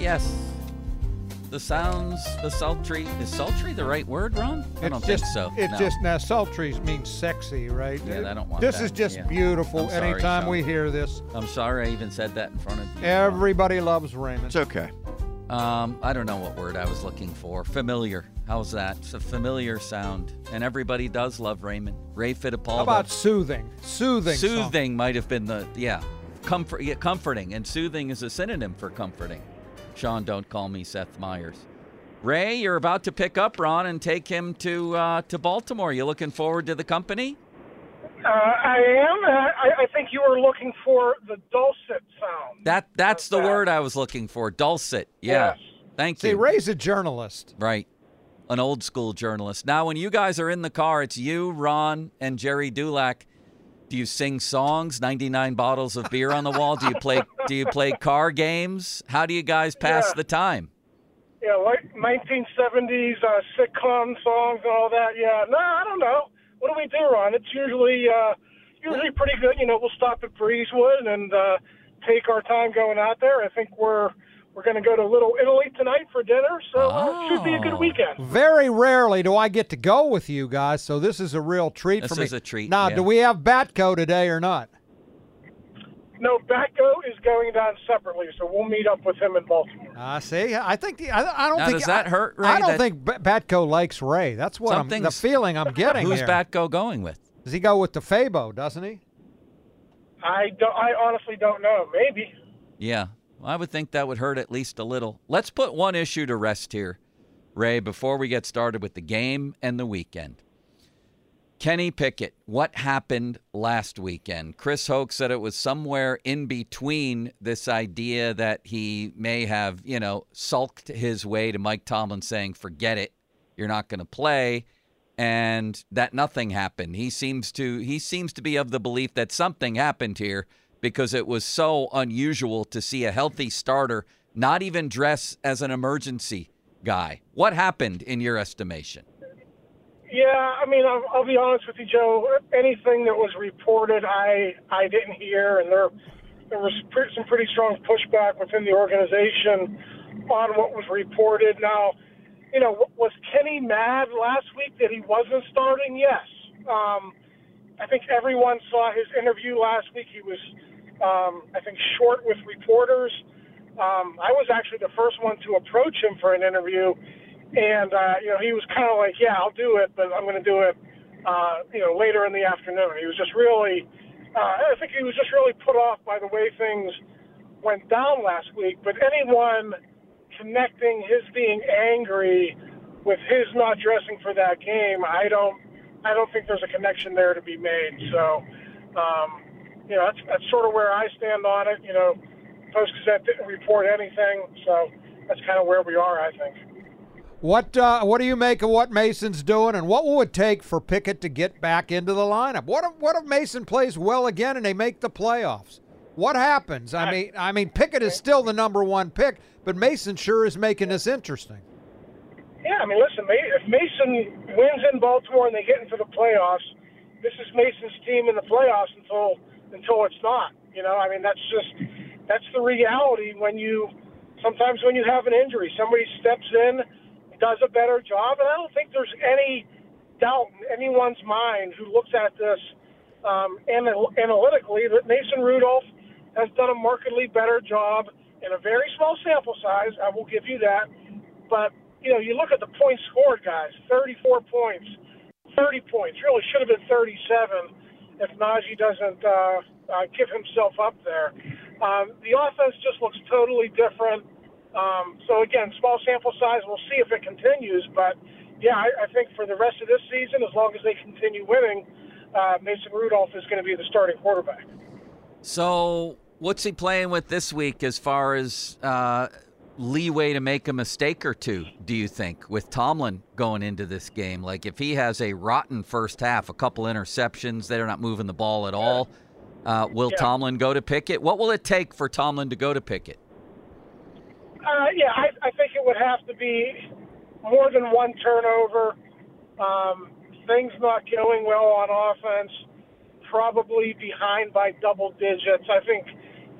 yes. The sounds, the sultry. Is sultry the right word, Ron? I don't It's think just, so. It's no. just now sultry means sexy, right? Yeah, I don't want This that. is just Yeah. beautiful. Sorry, Anytime Sean. we hear this, I'm sorry I even said that in front of you. everybody loves Raymond. It's okay. Um, I don't know what word I was looking for. Familiar. How's that? It's a familiar sound. And everybody does love Raymond. Ray Fittipaldo. How about soothing? Soothing. song. Soothing might have been the yeah, comfort, yeah, comforting, and soothing is a synonym for comforting. Sean, don't call me Seth Meyers. Ray, you're about to pick up Ron and take him to uh, to Baltimore. You looking forward to the company? Uh, I am. I, I think you were looking for the dulcet sound. That that's the that. word I was looking for. Dulcet. Yeah. Yes. Thank See, you. Ray's a journalist. Right. An old school journalist. Now, when you guys are in the car, it's you, Ron, and Jerry Dulac. Do you sing songs? 99 bottles of beer on the wall? Do you play do you play car games? How do you guys pass Yeah. the time? Yeah, like 1970s uh, sitcom songs and all that. Yeah. No, I don't know. What do we do, Ron? It's usually uh, usually pretty good. You know, we'll stop at Breezewood and uh, take our time going out there. I think we're we're going to go to a Little Italy tonight for dinner, so uh, it should be a good Oh. weekend. Very rarely do I get to go with you guys, so this is a real treat This for me. This is a treat, Now, yeah. do we have Batko today or not? No, Batko is going down separately, so we'll meet up with him in Baltimore. I see. I think the, I, I don't Now, think does that I, hurt, Ray, I don't that- think B- Batko likes Ray. That's what I'm, the feeling I'm getting Who's here. Batko going with? Does he go with the Fabo? Doesn't he? I don't. I honestly don't know. Maybe. Yeah. I would think that would hurt at least a little. Let's put one issue to rest here, Ray, before we get started with the game and the weekend. Kenny Pickett, what happened last weekend? Chris Hoke said it was somewhere in between this idea that he may have, you know, sulked his way to Mike Tomlin saying, forget it, you're not going to play, and that nothing happened. He seems to he seems to be of the belief that something happened here because it was so unusual to see a healthy starter not even dress as an emergency guy. What happened in your estimation? Yeah, I mean, I'll, I'll be honest with you, Joe. Anything that was reported, I I didn't hear, and there there was some pretty strong pushback within the organization on what was reported. Now, you know, was Kenny mad last week that he wasn't starting? Yes. Um, I think everyone saw his interview last week. He was, um, I think, short with reporters. Um, I was actually the first one to approach him for an interview, and uh, you know, he was kind of like, "Yeah, I'll do it, but I'm going to do it, uh, you know, later in the afternoon." He was just really, uh, I think he was just really put off by the way things went down last week. But anyone connecting his being angry with his not dressing for that game, I don't, I don't think there's a connection there to be made. So, um, you know, that's that's sort of where I stand on it. You know, Post Gazette didn't report anything, so that's kind of where we are, I think. What uh, What do you make of what Mason's doing, and what will it take for Pickett to get back into the lineup? What if What if Mason plays well again and they make the playoffs? What happens? I mean, I mean, Pickett is still the number one pick, but Mason sure is making this interesting. Yeah, I mean, listen, if Mason wins in Baltimore and they get into the playoffs, this is Mason's team in the playoffs until until it's not. You know, I mean, that's just that's the reality when you sometimes when you have an injury, somebody steps in, does a better job, and I don't think there's any doubt in anyone's mind who looks at this um, anal- analytically that Mason Rudolph has done a markedly better job in a very small sample size. I will give you that, but you know, you look at the points scored, guys. 34 points, 30 points. Really should have been 37 if Najee doesn't uh, uh, give himself up there. Um, the offense just looks totally different. Um, so again, small sample size. We'll see if it continues, but yeah, I, I think for the rest of this season, as long as they continue winning, uh, Mason Rudolph is going to be the starting quarterback. So, what's he playing with this week as far as uh, leeway to make a mistake or two, do you think, with Tomlin going into this game? Like, if he has a rotten first half, a couple interceptions, they're not moving the ball at all, uh, will Yeah. Tomlin go to Pickett? What will it take for Tomlin to go to Pickett? Uh, yeah, I, I think it would have to be more than one turnover. Um, things not going well on offense, probably behind by double digits. I think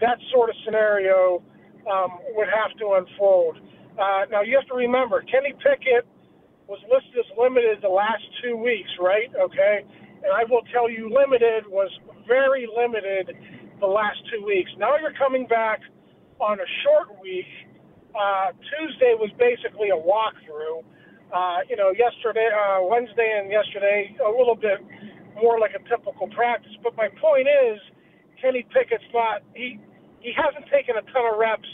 that sort of scenario um, would have to unfold. Uh, now, you have to remember, Kenny Pickett was listed as limited the last two weeks, right? Okay. And I will tell you, limited was very limited the last two weeks. Now you're coming back on a short week. Uh, Tuesday was basically a walkthrough. Uh, you know, yesterday, uh, Wednesday, and yesterday, a little bit more like a typical practice. But my point is, Kenny Pickett's not he he hasn't taken a ton of reps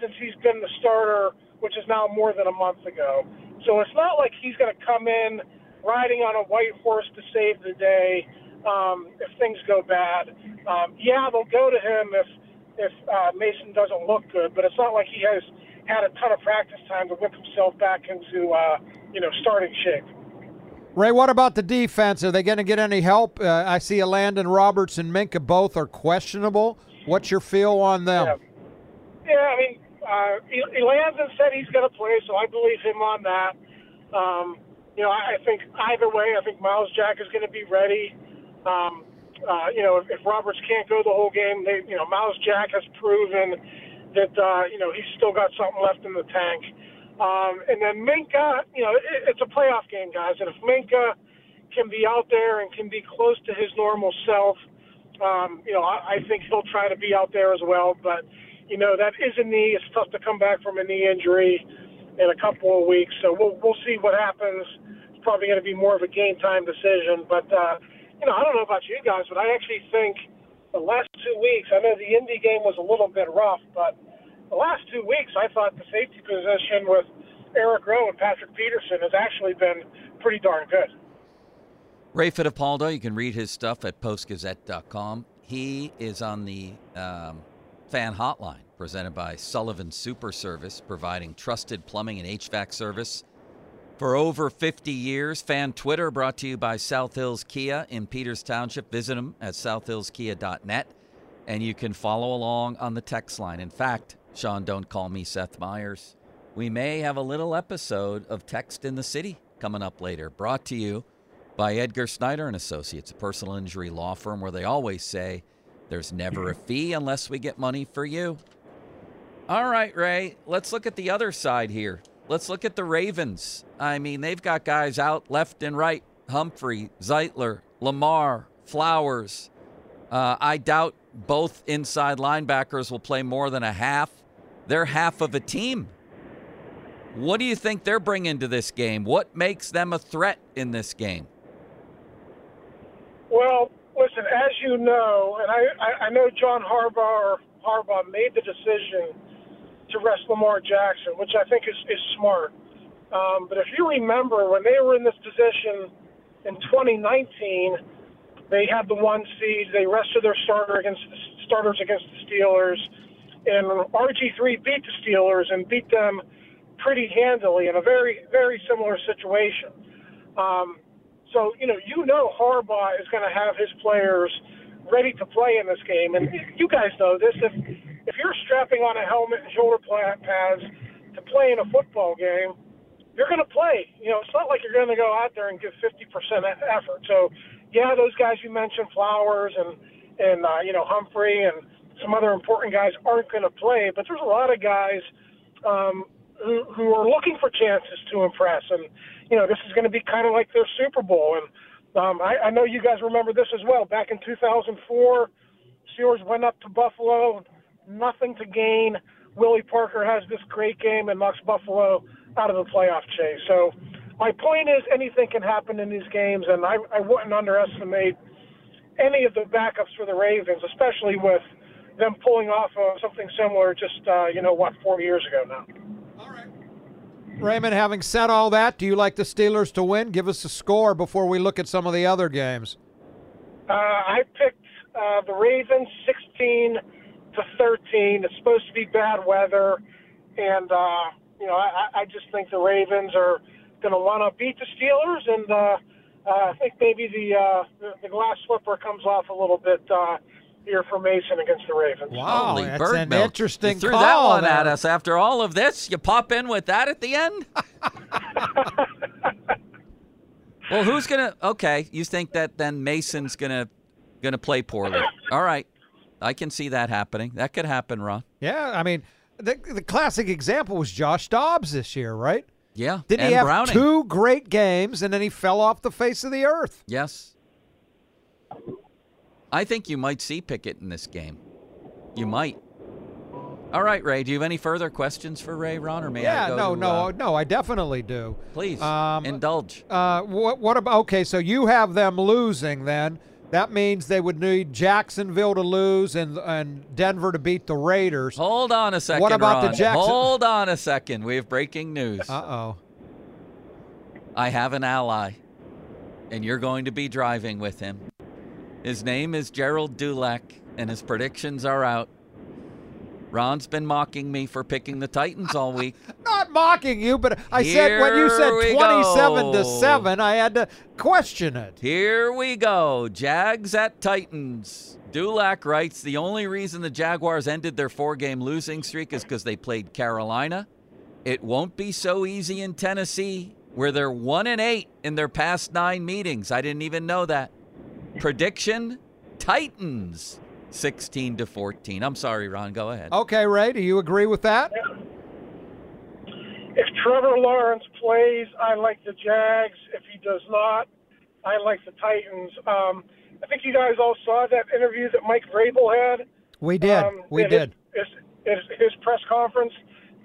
since he's been the starter, which is now more than a month ago. So it's not like he's going to come in riding on a white horse to save the day um, if things go bad. Um, yeah, they'll go to him if if uh, Mason doesn't look good, but it's not like he has had a ton of practice time to whip himself back into uh, you know starting shape. Ray, what about the defense? Are they going to get any help? Uh, I see Landon Roberts and Minkah both are questionable. What's your feel on them? Yeah, yeah I mean, uh, Elandon said he's going to play, so I believe him on that. Um, you know, I, I think either way, I think Myles Jack is going to be ready. Um, uh, you know, if, if Roberts can't go the whole game, they, you know, Myles Jack has proven that uh, you know he's still got something left in the tank. Um, and then Minkah, you know, it, it's a playoff game, guys, and if Minkah can be out there and can be close to his normal self, um, you know, I, I think he'll try to be out there as well. But you know, that is a knee. It's tough to come back from a knee injury in a couple of weeks. So we'll we'll see what happens. It's probably going to be more of a game time decision. But uh, you know, I don't know about you guys, but I actually think the last two weeks. I know the Indy game was a little bit rough, but the last two weeks, I thought the safety position with Eric Rowe and Patrick Peterson has actually been pretty darn good. Ray Fittipaldo, you can read his stuff at postgazette.com. He is on the um, fan hotline presented by Sullivan Super Service, providing trusted plumbing and HVAC service for over 50 years. Fan Twitter brought to you by South Hills Kia in Peters Township. Visit them at southhillskia.net and you can follow along on the text line. In fact, Sean, don't call me Seth Meyers. We may have a little episode of Text in the City coming up later, brought to you by Edgar Snyder and Associates, a personal injury law firm where they always say there's never a fee unless we get money for you. All right, Ray, let's look at the other side here. Let's look at the Ravens. I mean, they've got guys out left and right Humphrey, Zeitler, Lamar, Flowers. Uh, I doubt both inside linebackers will play more than a half. They're half of a team. What do you think they're bringing to this game? What makes them a threat in this game? Well, listen, as you know, and I, I, I know John Harbaugh, Harbaugh made the decision to rest Lamar Jackson, which I think is, is smart. Um, but if you remember, when they were in this position in 2019, they had the one seed. They rested their starter against the starters against the Steelers, and RG3 beat the Steelers and beat them pretty handily in a very very similar situation. Um, so you know you know Harbaugh is going to have his players ready to play in this game, and you guys know this. If if you're strapping on a helmet and shoulder pads to play in a football game, you're going to play. You know, it's not like you're going to go out there and give 50% effort. So, yeah, those guys you mentioned, Flowers and and uh, you know Humphrey and some other important guys aren't going to play, but there's a lot of guys um, who, who are looking for chances to impress. And, you know, this is going to be kind of like their Super Bowl. And um, I, I know you guys remember this as well. Back in 2004, Steelers went up to Buffalo, nothing to gain. Willie Parker has this great game and knocks Buffalo out of the playoff chase. So my point is anything can happen in these games, and I, I wouldn't underestimate any of the backups for the Ravens, especially with them pulling off uh, something similar just, uh, you know, what, four years ago now. Raymond, having said all that, do you like the Steelers to win? Give us a score before we look at some of the other games. Uh, I picked uh, the Ravens 16 to 13. It's supposed to be bad weather, and uh, you know I, I just think the Ravens are going to want to beat the Steelers, and uh, uh, I think maybe the, uh, the glass slipper comes off a little bit uh, here for Mason against the Ravens. Wow, Holy that's bird an milk. interesting You threw call that one there. at us after all of this. You pop in with that at the end? well, who's gonna? Okay, you think that then Mason's gonna gonna play poorly? All right, I can see that happening. That could happen, Ron. Yeah, I mean, the, the classic example was Josh Dobbs this year, right? Yeah, Didn't and he have Browning. two great games and then he fell off the face of the earth? Yes. I think you might see Pickett in this game. You might. All right, Ray. Do you have any further questions for Ray, Ron, or may I yeah, no, to, no, uh, no, I definitely do. please Um, indulge. Uh, what, what about? Okay, so you have them losing. Then that means they would need Jacksonville to lose and and Denver to beat the Raiders. Hold on a second. what about the Jackson- Hold on a second. We have breaking news. Uh oh. I have an ally, and you're going to be driving with him. His name is Gerald Dulac, and his predictions are out. Ron's been mocking me for picking the Titans all week. Not mocking you, but I said when you said Here we twenty-seven to seven, I had to question it. Here we go. Jags at Titans. Dulac writes the only reason the Jaguars ended their four game losing streak is because they played Carolina. It won't be so easy in Tennessee, where they're one and eight in their past nine meetings. I didn't even know that. Prediction Titans 16 to 14. I'm sorry, Ron. Go ahead. Okay, Ray, do you agree with that? If Trevor Lawrence plays, I like the Jags. If he does not, I like the Titans. Um, I think you guys all saw that interview that Mike Vrabel had. We did. Um, we at did. His, his, his press conference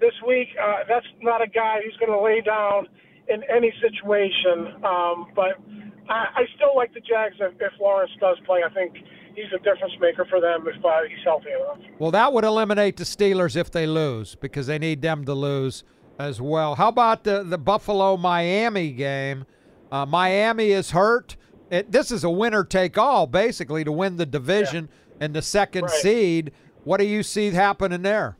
this week. Uh, that's not a guy who's going to lay down in any situation. Um, but I, I still like the Jags if, if Lawrence does play. I think he's a difference maker for them if uh, he's healthy enough. Well, that would eliminate the Steelers if they lose because they need them to lose as well. How about the the Buffalo Miami game? Uh, Miami is hurt. It, this is a winner take all basically to win the division and the second Right. seed. What do you see happening there?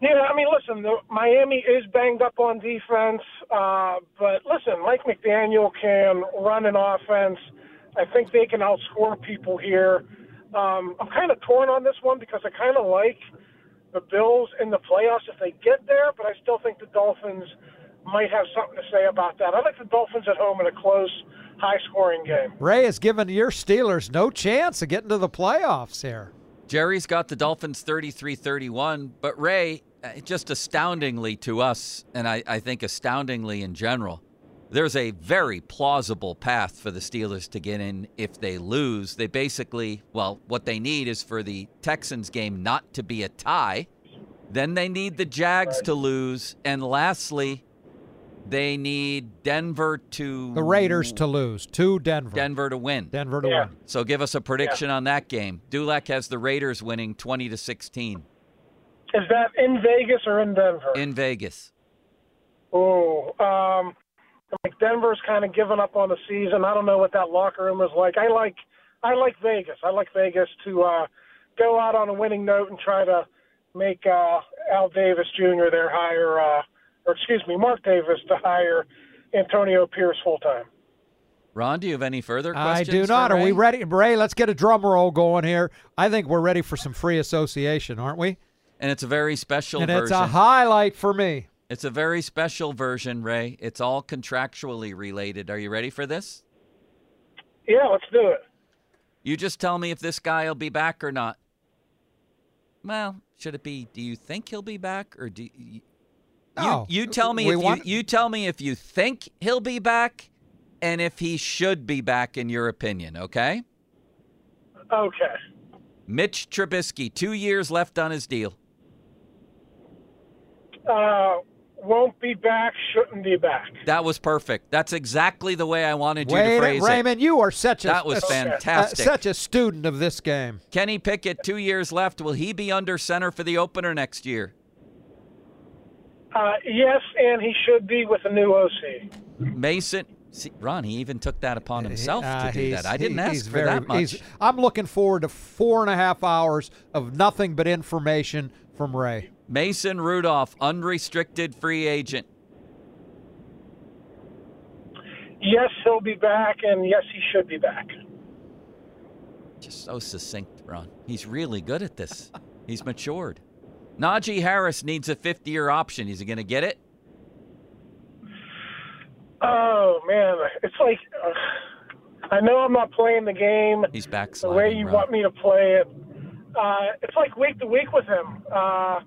Yeah, I mean, listen, the, Miami is banged up on defense, uh, but listen, Mike McDaniel can run an offense. I think they can outscore people here. Um, I'm kind of torn on this one because I kind of like the Bills in the playoffs if they get there, but I still think the Dolphins might have something to say about that. I like the Dolphins at home in a close, high-scoring game. Ray has given your Steelers no chance of getting to the playoffs here. Jerry's got the Dolphins 33 31, but Ray, Uh, just astoundingly to us, and I, I think astoundingly in general, there's a very plausible path for the Steelers to get in if they lose. They basically, well, what they need is for the Texans game not to be a tie. Then they need the Jags to lose. And lastly, they need Denver to. The Raiders to lose to Denver. Denver to win. Denver to Yeah. win. So give us a prediction on that game. Dulac has the Raiders winning 20 to 16 Is that in Vegas or in Denver? in Vegas. Oh, um, like Denver's kind of given up on the season. I don't know what that locker room is like. I like, I like Vegas. I like Vegas to uh, go out on a winning note and try to make uh, Al Davis Jr. their hire, uh, or excuse me, Mark Davis to hire Antonio Pierce full time. Ron, do you have any further questions? I do not. for Are we ready? Ray, let's get a drum roll going here. I think we're ready for some free association, aren't we? And it's a very special and version. it's a highlight for me. It's a very special version, Ray. It's all contractually related. Are you ready for this? Yeah, let's do it. You just tell me if this guy will be back or not. Well, should it be do you think he'll be back or do you, No, you, you tell me we if want- you, you tell me if you think he'll be back and if he should be back in your opinion, okay? Okay. Mitch Trubisky, 2 years left on his deal. Uh, won't be back. Shouldn't be back. That was perfect. That's exactly the way I wanted you Wait, to phrase it. Raymond, you are such a That was a- fantastic. uh, such a student of this game. Kenny Pickett, 2 years left. Will he be under center for the opener next year? Uh, yes, and he should be with a new OC. Mason See, Ron, he even took that upon himself Uh, to do that. I didn't he- ask he's for very- that much. he's- I'm looking forward to four and a half hours of nothing but information from Ray. Mason Rudolph, unrestricted free agent. Yes, he'll be back, and yes, he should be back. Just so succinct, Ron. He's really good at this. He's matured. Najee Harris needs a 50 year option. Is he going to get it? Oh man, it's like uh, I know I'm not playing the game He's the way you Ron. want me to play it. Uh, it's like week to week with him. Uh,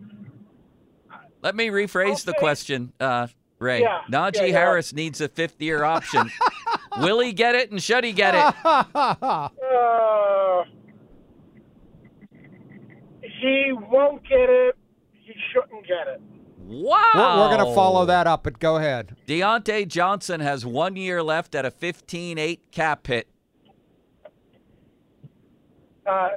Let me rephrase the question, uh, Ray. Yeah, Najee yeah, yeah. Harris needs a fifth year option. Will he get it and should he get it? uh, he won't get it. He shouldn't get it. Wow. We're, we're going to follow that up, but go ahead. Diontae Johnson has one year left at a 15 8 cap hit. Uh,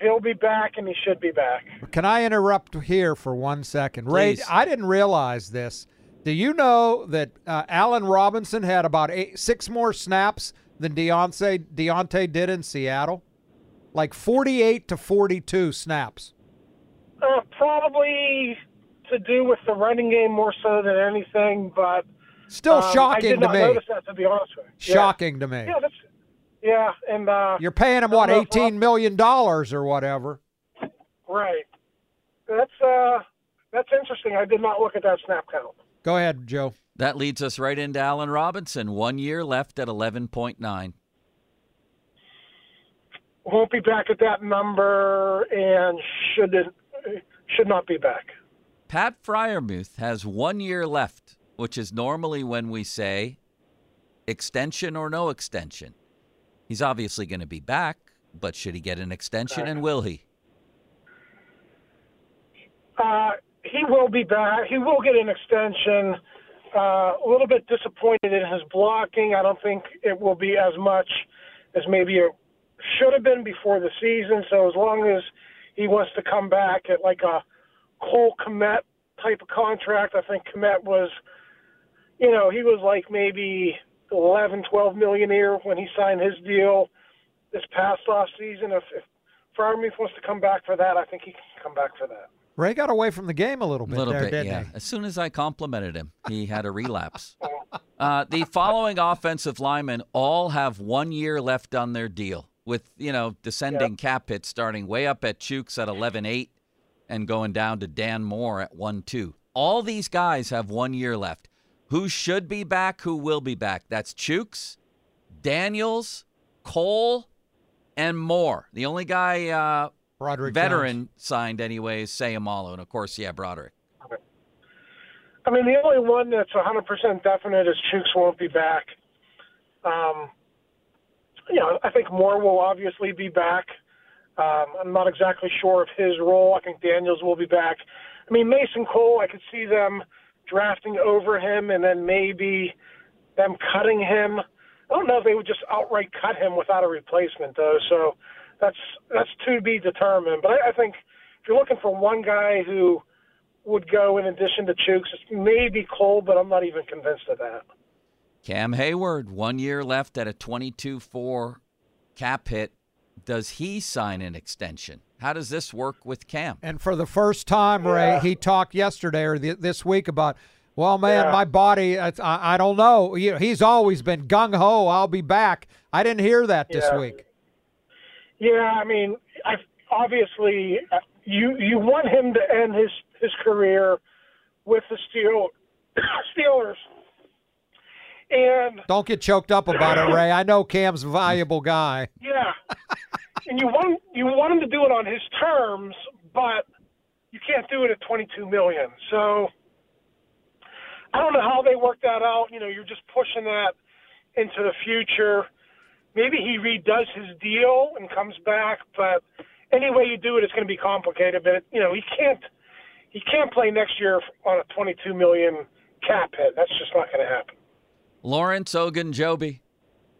he'll be back, and he should be back. Can I interrupt here for one second? Ray, Please. I didn't realize this. Do you know that uh, Allen Robinson had about eight, six more snaps than Diontae, Diontae did in Seattle? Like 48 to 42 snaps. Uh, probably to do with the running game more so than anything, but Still um, I shocking did to not me. notice that to be honest with you. Shocking to me. Yeah, yeah that's yeah, and uh, You're paying him, what, don't know $18 million or whatever? right. That's uh, that's interesting. I did not look at that snap count. Go ahead, Joe. That leads us right into Allen Robinson. One year left at 11.9. Won't be back at that number, and shouldn't should not be back. Pat Fryermuth has one year left, which is normally when we say extension or no extension. He's obviously going to be back, but should he get an extension and will he? Uh, he will be back. He will get an extension. Uh, a little bit disappointed in his blocking. I don't think it will be as much as maybe it should have been before the season. So as long as he wants to come back at like a Cole Kmet type of contract, I think Kmet was, you know, he was like maybe 11, 12 million a year when he signed his deal this past off season. If, if Freiermuth wants to come back for that, I think he can come back for that. Ray got away from the game a little bit. A little there, bit, didn't yeah. he? As soon as I complimented him, he had a relapse. Uh, the following offensive linemen all have one year left on their deal, with you know descending cap hits starting way up at Chuks at 11.8 and going down to Dan Moore at one two. All these guys have one year left. Who should be back? Who will be back? That's Chuks, Daniels, Cole, and Moore. The only guy uh, Broderick veteran Jones. signed anyway is Seumalo, and of course, yeah, Broderick. I mean, the only one that's 100% definite is Chuks won't be back. Um, you know, I think Moore will obviously be back. Um, I'm not exactly sure of his role. I think Daniels will be back. I mean, Mason Cole, I could see them drafting over him and then maybe them cutting him. I don't know if they would just outright cut him without a replacement, though. So that's that's to be determined. But I, I think if you're looking for one guy who would go in addition to Chuks. It's maybe Cole, but I'm not even convinced of that. Cam Heyward, one year left at a 22 4 cap hit. Does he sign an extension? How does this work with Cam? And for the first time, Ray, Yeah. he talked yesterday or th- this week about, well, man, Yeah. my body, I, I don't know. He's always been gung ho. I'll be back. I didn't hear that this Yeah. week. Yeah, I mean, I obviously uh, you you want him to end his his career with the Steel Steelers, and Don't get choked up about it, Ray. I know Cam's a valuable guy. yeah, and you want you want him to do it on his terms, but you can't do it at 22 million. So I don't know how they work that out. You know, you're just pushing that into the future. Maybe he redoes his deal and comes back, but any way you do it, it's going to be complicated. But you know, he can't he can't play next year on a 22 million cap hit. That's just not going to happen. Lawrence Ogunjobi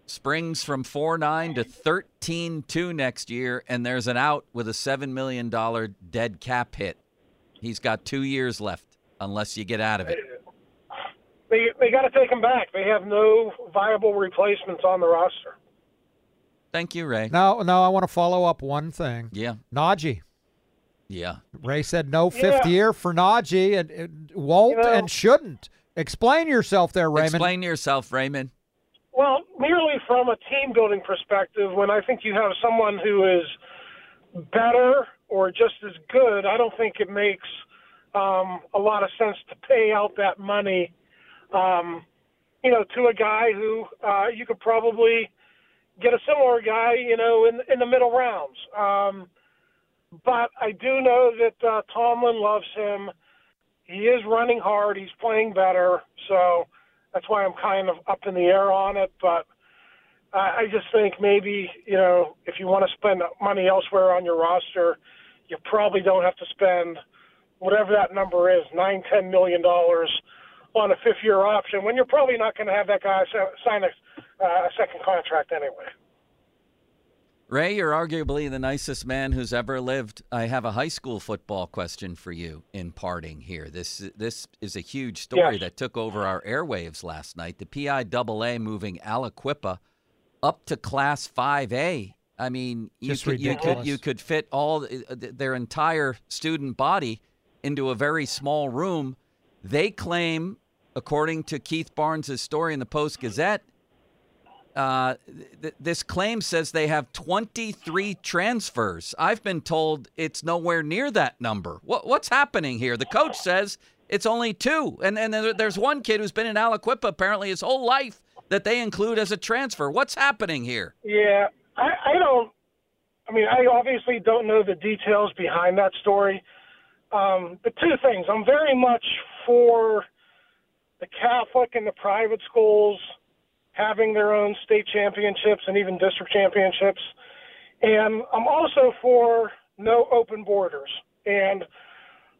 springs from 4-9 to 13-2 next year, and there's an out with a $7 million dead cap hit. He's got two years left unless you get out of it. They, they got to take him back. They have no viable replacements on the roster. Thank you, Ray. Now, now I want to follow up one thing. Yeah, Najee. yeah. Ray said no fifth Yeah. year for Najee and it won't You know- and shouldn't. Explain yourself there, Raymond. Explain yourself, Raymond. Well, merely from a team building perspective, when I think you have someone who is better or just as good, I don't think it makes um, a lot of sense to pay out that money, um, you know, to a guy who uh, you could probably get a similar guy, you know, in in the middle rounds. Um, but I do know that uh, Tomlin loves him. He is running hard. He's playing better. So that's why I'm kind of up in the air on it. But I, I just think maybe you know if you want to spend money elsewhere on your roster, you probably don't have to spend whatever that number is nine ten million dollars on a fifth year option when you're probably not going to have that guy sign a, uh, a second contract anyway. Ray, you're arguably the nicest man who's ever lived. I have a high school football question for you in parting here. This this is a huge story Yes. that took over our airwaves last night. The PIAA moving Aliquippa up to Class 5A. I mean, you Just could, you could you could fit all uh, their entire student body into a very small room. They claim, according to Keith Barnes' story in the Post Gazette, uh, th- this claim says they have 23 transfers. I've been told it's nowhere near that number. What, what's happening here? The coach says it's only two, and and there's one kid who's been in Aliquippa apparently his whole life that they include as a transfer. What's happening here? Yeah, I, I don't. I mean, I obviously don't know the details behind that story. Um, but two things: I'm very much for the Catholic and the private schools having their own state championships and even district championships, and I'm also for no open borders. And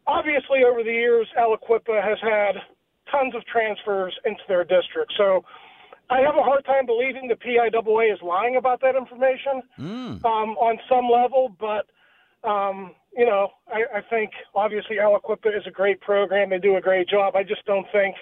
obviously, over the years, Aliquippa has had tons of transfers into their district. So I have a hard time believing the PIAA is lying about that information um, on some level, but um, you know, I, I think obviously Aliquippa is a great program. They do a great job. I just don't think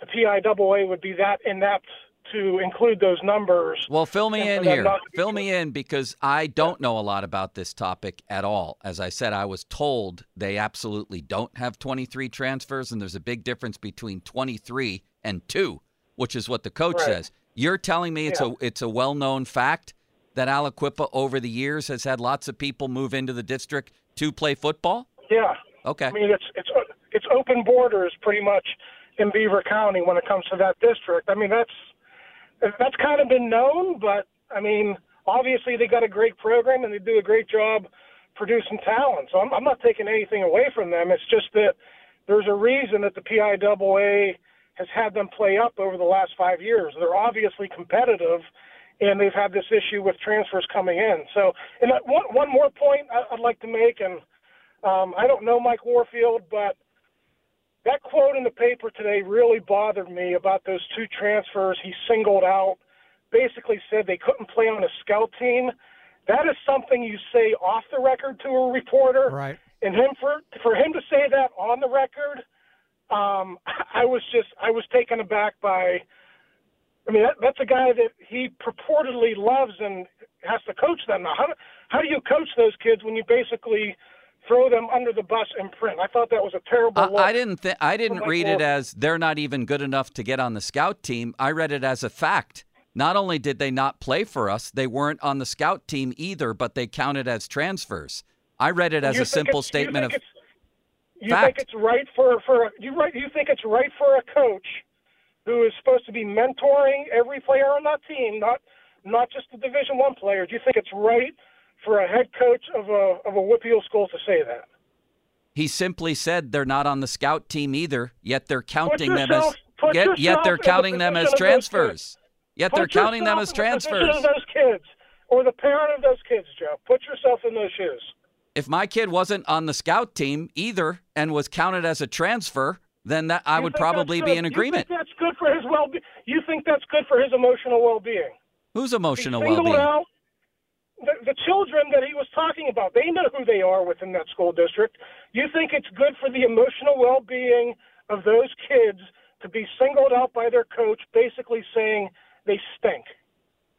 the PIAA would be that inept to include those numbers. Well, fill me in here. Fill me in because I don't know a lot about this topic at all. As I said, I was told they absolutely don't have 23 transfers, and there's a big difference between 23 and two, which is what the coach Right. says. You're telling me it's Yeah. a it's a well-known fact that Aliquippa over the years has had lots of people move into the district to play football? Yeah. Okay. I mean, it's it's it's open borders pretty much in Beaver County when it comes to that district. I mean, that's that's kind of been known, but I mean, obviously they got a great program and they do a great job producing talent. So I'm, I'm not taking anything away from them. It's just that there's a reason that the PIAA has had them play up over the last five years. They're obviously competitive, and they've had this issue with transfers coming in. So, and that- one one more point I'd like to make, and um, I don't know Mike Warfield, but that quote in the paper today really bothered me about those two transfers he singled out. Basically said they couldn't play on a scout team. That is something you say off the record to a reporter. Right. And him for for him to say that on the record, um, I was just I was taken aback by. I mean, that, that's a guy that he purportedly loves and has to coach them. Now, how do, how do you coach those kids when you basically throw them under the bus in print? I thought that was a terrible I. I didn't th- I didn't read it as they're not even good enough to get on the scout team. I read it as a fact. Not only did they not play for us, they weren't on the scout team either, but they counted as transfers. I read it as You a simple statement of You fact. think it's right for for you right? You think it's right for a coach who is supposed to be mentoring every player on that team, not not just the Division One player? Do you think it's right for a head coach of a of a Whitfield school to say that? He simply said they're not on the scout team either, yet they're counting them as put yet, yet they're in the counting them as position of those kids. transfers. Yet they're counting them as the transfers. Of those kids, or the parent of those kids, Joe. Put yourself in those shoes. If my kid wasn't on the scout team either and was counted as a transfer, then that I You would probably be in You agreement. think that's good for his well-being? You think that's good for his emotional well-being? Who's emotional well-being? out the, the children that he was talking about. They know who they are within that school district. You think it's good for the emotional well-being of those kids to be singled out by their coach, basically saying they stink?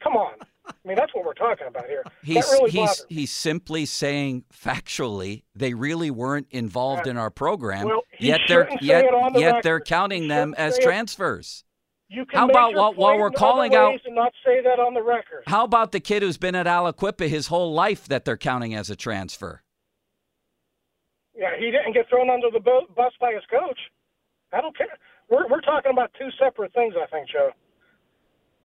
Come on. I mean, that's what we're talking about here. He's that really he's he's simply saying factually they really weren't involved in our program. Well, yet they're yet the yet they're counting He them as transfers. You can How about while- while we're calling out- and not say that on the record. How about the kid who's been at Aliquippa his whole life that they're counting as a transfer? Yeah, he didn't get thrown under the bu- bus by his coach. I don't care. We're we're talking about two separate things, I think, Joe.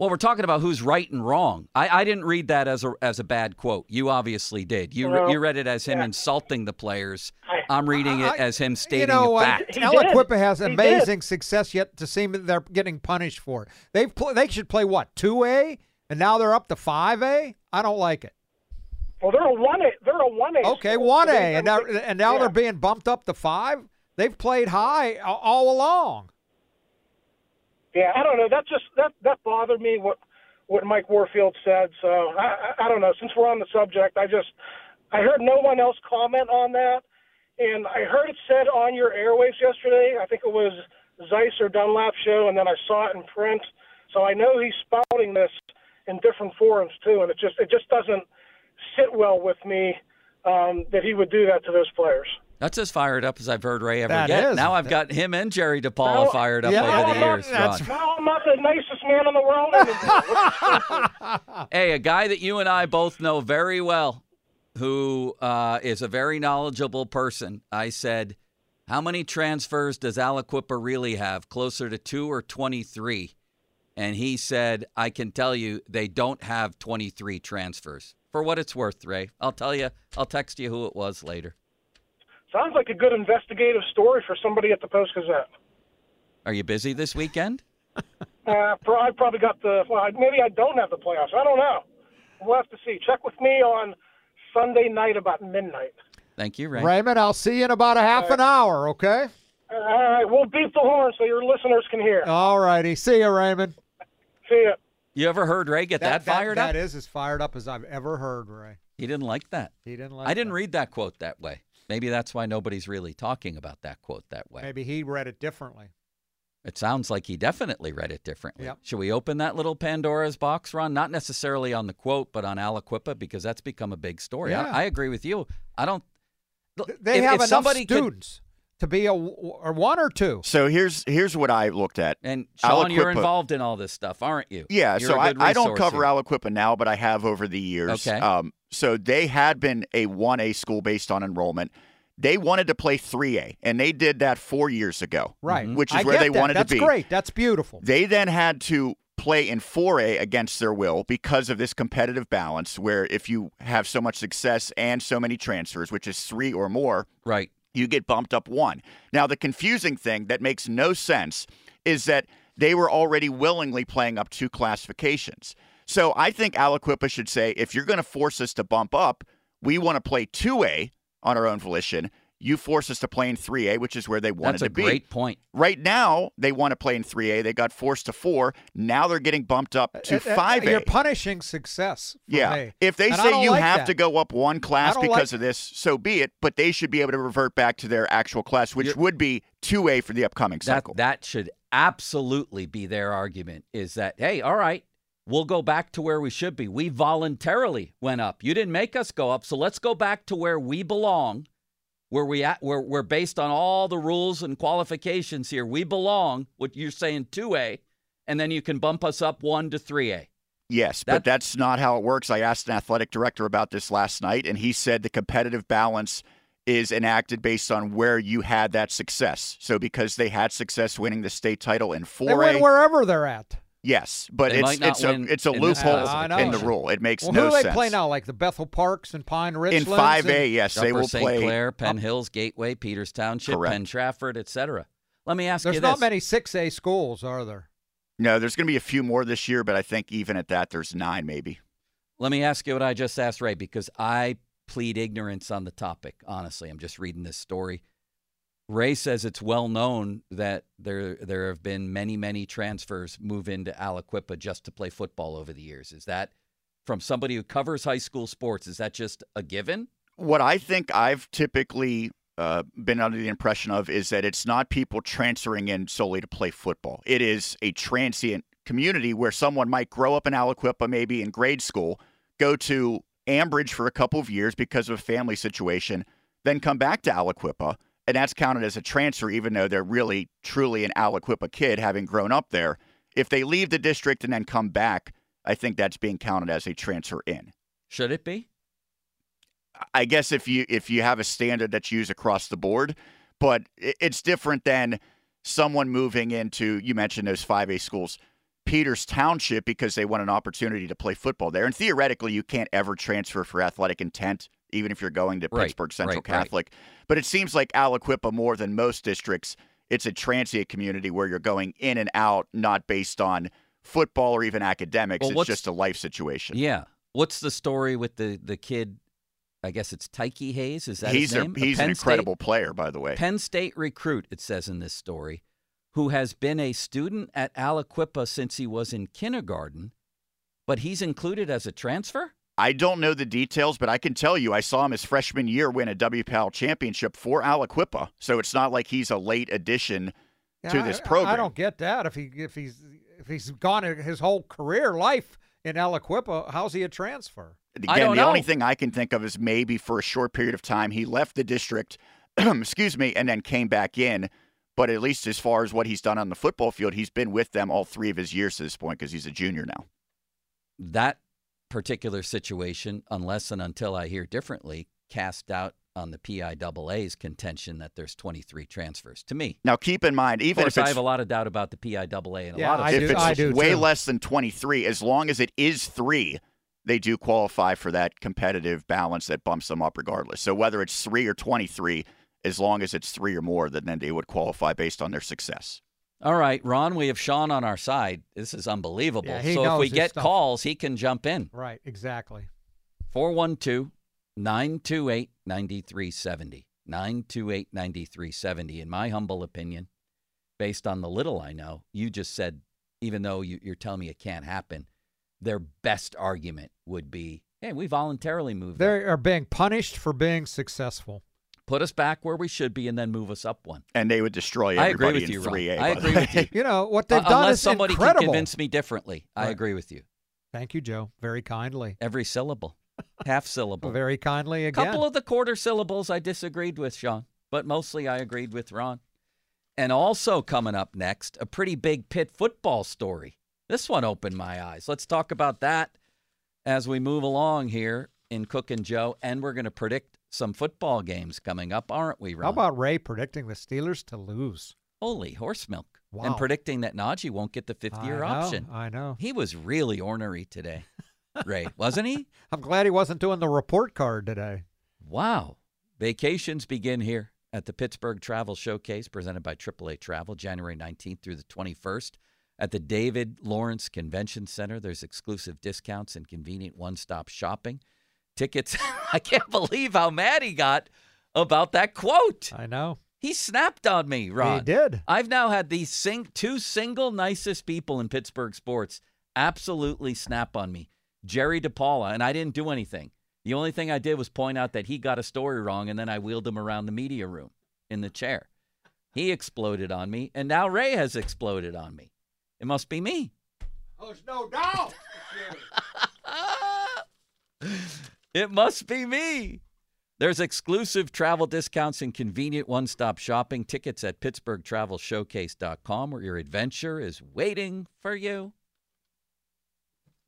Well, we're talking about who's right and wrong. I, I didn't read that as a as a bad quote. You obviously did. You Well, you read it as him yeah. insulting the players. I- I'm reading it as him stating you know, a fact. He Aliquippa has He did. amazing success yet to seem that they're getting punished for. They've pl- they should play what two A, and now they're up to five A. I don't like it. Well, they're a one A. They're a one A. Okay, one A, and now and now they're being bumped up to five. They've played high all along. Yeah, I don't know. That just that that bothered me. What what Mike Warfield said. So I, I don't know. Since we're on the subject, I just I heard no one else comment on that, and I heard it said on your airwaves yesterday. I think it was Zeise or Dunlap show, and then I saw it in print. So I know he's spouting this in different forums too, and it just it just doesn't sit well with me um, that he would do that to those players. That's as fired up as I've heard Ray ever That get. is. Now I've got him and Jerry DePaul fired up yeah, over the years. that's. Now I'm not the nicest man in the world anymore. Hey, a guy that you and I both know very well, who uh, is a very knowledgeable person. I said, "How many transfers does Aliquippa really have? Closer to two or twenty-three? And he said, "I can tell you, they don't have twenty-three transfers." For what it's worth, Ray, I'll tell you. I'll text you who it was later. Sounds like a good investigative story for somebody at the Post Gazette. Are you busy this weekend? Uh, I probably got the. Well, maybe I don't have the playoffs. I don't know. We'll have to see. Check with me on Sunday night about midnight. Thank you, Ray. Raymond, I'll see you in about a half an hour. Okay. All right, we'll beat the horn so your listeners can hear. All righty. See you, Raymond. See ya. You ever heard Ray get that, fired That up? is as fired up as I've ever heard, Ray. He didn't like that. He didn't like. I didn't that. read that quote that way. Maybe that's why nobody's really talking about that quote that way. Maybe he read it differently. It sounds like he definitely read it differently. Yep. Should we open that little Pandora's box, Ron? Not necessarily on the quote, but on Aliquippa because that's become a big story. Yeah. I, I agree with you. I don't. They if- have if enough somebody could- students to be a or one or two. So here's here's what I looked at. and Sean, you're involved in all this stuff, aren't you? Yeah, You're so a I, good I don't cover here. Aliquippa now, but I have over the years. Okay. Um, so they had been a 1A school based on enrollment. They wanted to play 3A, and they did that four years ago. Right. Mhm. Which is I where they that. wanted That's to be. That's great. That's beautiful. They then had to play in 4A against their will because of this competitive balance where if you have so much success and so many transfers, which is three or more, Right. you get bumped up one. Now, the confusing thing that makes no sense is that they were already willingly playing up two classifications. So I think Aliquippa should say if you're going to force us to bump up, we want to play 2A on our own volition. you force us to play in 3A, which is where they wanted That's a to be. great point. Right now, they want to play in 3A. They got forced to 4. Now they're getting bumped up to Uh, uh, 5A. You're punishing success. yeah. me. If they And say you like have that. to go up one class because like- of this, so be it. But they should be able to revert back to their actual class, which You're- would be 2A for the upcoming That cycle. that should absolutely be their argument is that hey, all right, we'll go back to where we should be. We voluntarily went up. You didn't make us go up, so let's go back to where we belong. Where we at where we're based on all the rules and qualifications here. We belong, what you're saying 2A, and then you can bump us up 1 to 3A. Yes, That- but that's not how it works. I asked an athletic director about this last night, and he said the competitive balance is enacted based on where you had that success. So because they had success winning the state title in They win 4A, wherever they're at. Yes, but They it's it's a it's a loophole I in the rule. It makes Well, no who do they sense. play now? Like the Bethel Parks and Pine Ridge in 5A, yes, they will St. play Clair, Penn Hills, Gateway, Peters Township, Correct. Penn Trafford, etc. Let me ask you. There's not this. many 6A schools, are there? No, there's going to be a few more this year, but I think even at that there's 9 maybe. Let me ask you what I just asked Ray because I plead ignorance on the topic. Honestly, I'm just reading this story. Ray says it's well known that there there have been many many transfers move into Aliquippa just to play football over the years. Is that from somebody who covers high school sports? Is that just a given? what I think I've typically uh, been under the impression of is that it's not people transferring in solely to play football. It is a transient community where someone might grow up in Aliquippa, maybe in grade school, go to Ambridge for a couple of years because of a family situation, then come back to Aliquippa, and that's counted as a transfer, even though they're really truly an Aliquippa kid having grown up there. If they leave the district and then come back, I think that's being counted as a transfer in. Should it be? I guess if you if you have a standard that's used across the board, but it's different than someone moving into you mentioned those 5A schools, Peters Township because they want an opportunity to play football there. And theoretically, you can't ever transfer for athletic intent even if you're going to Right, Pittsburgh Central right, right. Catholic. But it seems like Aliquippa more than most districts, it's a transient community where you're going in and out not based on football or even academics. Well, it's just a life situation. Yeah. What's the story with the the kid? I guess it's Tyke Hayes. Is that he's his a, name? he's Penn an State- incredible player, by the way. Penn State recruit, it says in this story, who has been a student at Aliquippa since he was in kindergarten, but he's included as a transfer? I don't know the details, but I can tell you I saw him his freshman year win a WPIAL championship for Aliquippa. So it's not like he's a late addition to Yeah, this program. I don't get that. If he if he's if he's gone his whole career life in Aliquippa, how's he a transfer? Again, I don't the only thing I can think of is maybe for a short period of time he left the district, excuse me, and then came back in. But at least as far as what he's done on the football field, he's been with them all three of his years to this point because he's a junior now. That particular situation, unless and until I hear differently, cast out on the PIAA's contention that there's 23 transfers. To me, Now, keep in mind, of even course, if I have a lot of doubt about the PIAA and a lot of I if do- it's I do way too. less than 23, as long as it is three, they do qualify for that competitive balance that bumps them up regardless. So whether it's three or 23, as long as it's three or more, then, then they would qualify based on their success. All right, Ron, we have Sean on our side. This is unbelievable. Yeah, so if we get stuff. calls, he can jump in. Right, exactly. 412 928 9370. 928 9370. In my humble opinion, based on the little I know, you just said, even though you, you're telling me it can't happen, their best argument would be hey, we voluntarily moved. They up. are being punished for being successful. Put us back where we should be and then move us up one. And they would destroy I agree everybody with you, in Ron. 3A. I by the agree with you. You know what they've Uh, done unless is somebody incredible. can convince me differently. I agree with you. Thank you, Joe. Very kindly. Every syllable, half syllable. Very kindly again. A couple of the quarter syllables I disagreed with, Sean, but mostly I agreed with Ron. And also coming up next, a pretty big Pitt football story. This one opened my eyes. Let's talk about that as we move along here in Cook and Joe. And we're going to predict some football games coming up, aren't we, Ron? How about Ray predicting the Steelers to lose? Holy horse milk. Wow. And predicting that Najee won't get the fifth year option. I know. He was really ornery today, Ray, wasn't he? I'm glad he wasn't doing the report card today. Wow. Vacations begin here at the Pittsburgh Travel Showcase presented by AAA Travel, January 19th through the 21st. At the David Lawrence Convention Center, there's exclusive discounts and convenient one stop shopping. Tickets, I can't believe how mad he got about that quote. I know. He snapped on me, Ron. He did. I've now had these sing- two single nicest people in Pittsburgh sports absolutely snap on me. Jerry DiPaola, and I didn't do anything. The only thing I did was point out that he got a story wrong, and then I wheeled him around the media room in the chair. He exploded on me, and now Ray has exploded on me. It must be me. Oh, there's no doubt. it must be me. There's exclusive travel discounts and convenient one stop shopping tickets at PittsburghTravelShowcase.com where your adventure is waiting for you.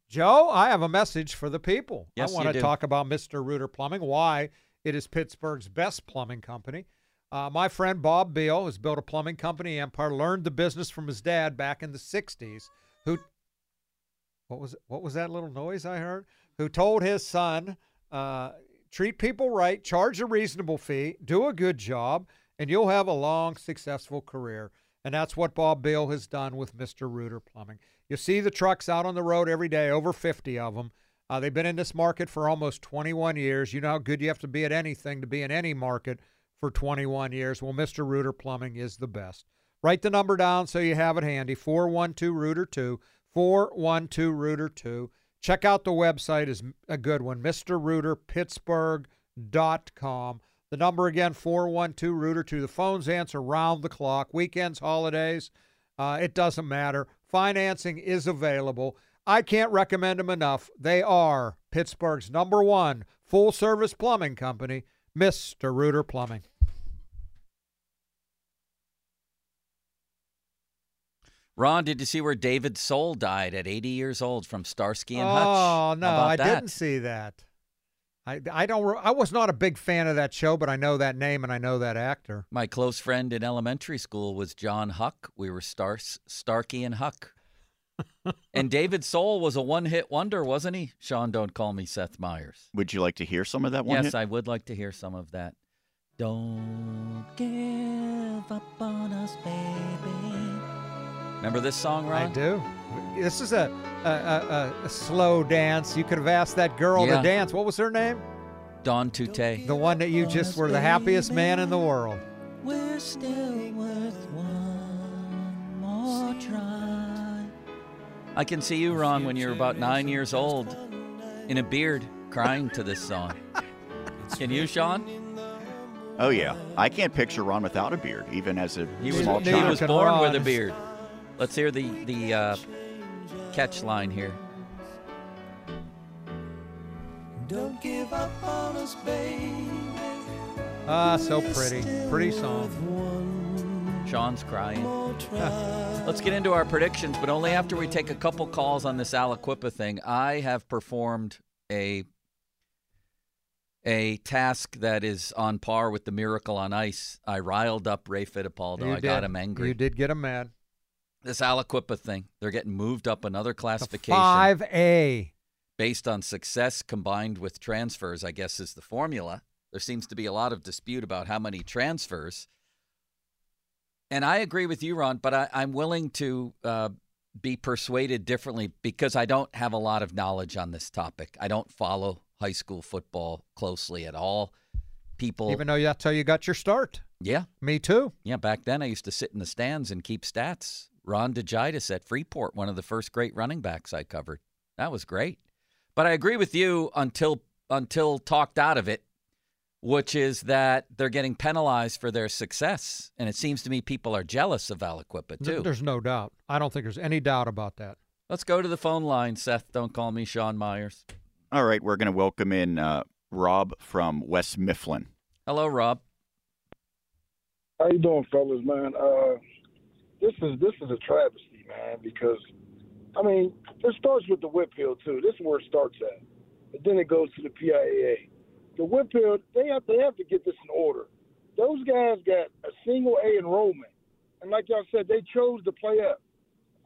Joe, I have a message for the people. Yes, I want to do. talk about Mr. Rooter Plumbing, why it is Pittsburgh's best plumbing company. Uh, my friend Bob Beal has built a plumbing company empire, learned the business from his dad back in the 60s, who what was what was that little noise I heard? Who told his son, uh, treat people right, charge a reasonable fee, do a good job, and you'll have a long, successful career. And that's what Bob Beal has done with Mr. Rooter Plumbing. You see the trucks out on the road every day, over 50 of them. Uh, they've been in this market for almost 21 years. You know how good you have to be at anything to be in any market for 21 years. Well, Mr. Rooter Plumbing is the best. Write the number down so you have it handy 412 Rooter 2, 412 Reuter 2. Check out the website is a good one, mrrooterpittsburgh.com. The number again, 412 Rooter 2. The phones answer round the clock, weekends, holidays. Uh, it doesn't matter. Financing is available. I can't recommend them enough. They are Pittsburgh's number one full service plumbing company, Mr. Rooter Plumbing. Ron, did you see where David Soul died at 80 years old from Starsky and Hutch? Oh no, I that? didn't see that. I, I don't I was not a big fan of that show, but I know that name and I know that actor. My close friend in elementary school was John Huck. We were Stars, Starkey and Huck. and David Soul was a one hit wonder, wasn't he? Sean, don't call me Seth Meyers. Would you like to hear some of that one? yes, hit? I would like to hear some of that. Don't give up on us, baby. Remember this song, Ron? I do. This is a a, a, a, a slow dance. You could have asked that girl Yeah. to dance. What was her name? Don Tute. The one that you just were the happiest man in the world. We're still worth one more try. I can see you, Ron, when you're about nine years old, in a beard, crying to this song. Can you, Sean? Oh yeah, I can't picture Ron without a beard, even as a He was, small he was born with a beard. Let's hear the the uh, catch line here. Don't give up on us, baby. Ah, so pretty. Pretty song. Sean's crying. Let's get into our predictions, but only after we take a couple calls on this Aliquippa thing. I have performed a a task that is on par with the miracle on ice. I riled up Ray Fittipaldo. You I got him angry. You did get him mad. This Aliquippa thing, they're getting moved up another classification Five A. based on success combined with transfers, I guess is the formula. There seems to be a lot of dispute about how many transfers. And I agree with you, Ron, but I, I'm willing to uh, be persuaded differently because I don't have a lot of knowledge on this topic. I don't follow high school football closely at all. People, Even though that's how you got your start. yeah, Me too. yeah. Back then, I used to sit in the stands and keep stats. Ron DeGitis at Freeport, one of the first great running backs I covered. That was great. But I agree with you until until talked out of it, which is that they're getting penalized for their success, and it seems to me people are jealous of Aliquippa too. There's no doubt. I don't think there's any doubt about that. Let's go to the phone line, Seth. Don't call me Sean Myers. All right, we're going to welcome in uh, Rob from West Mifflin. Hello, Rob. How you doing, fellas, man? Uh, this is this is a travesty, man. Because I mean, it starts with the WPIAL too. This is where it starts at, then it goes to the PIAA. The WPIAL, they have they have to get this in order. Those guys got a single A enrollment, and like y'all said, they chose to play up.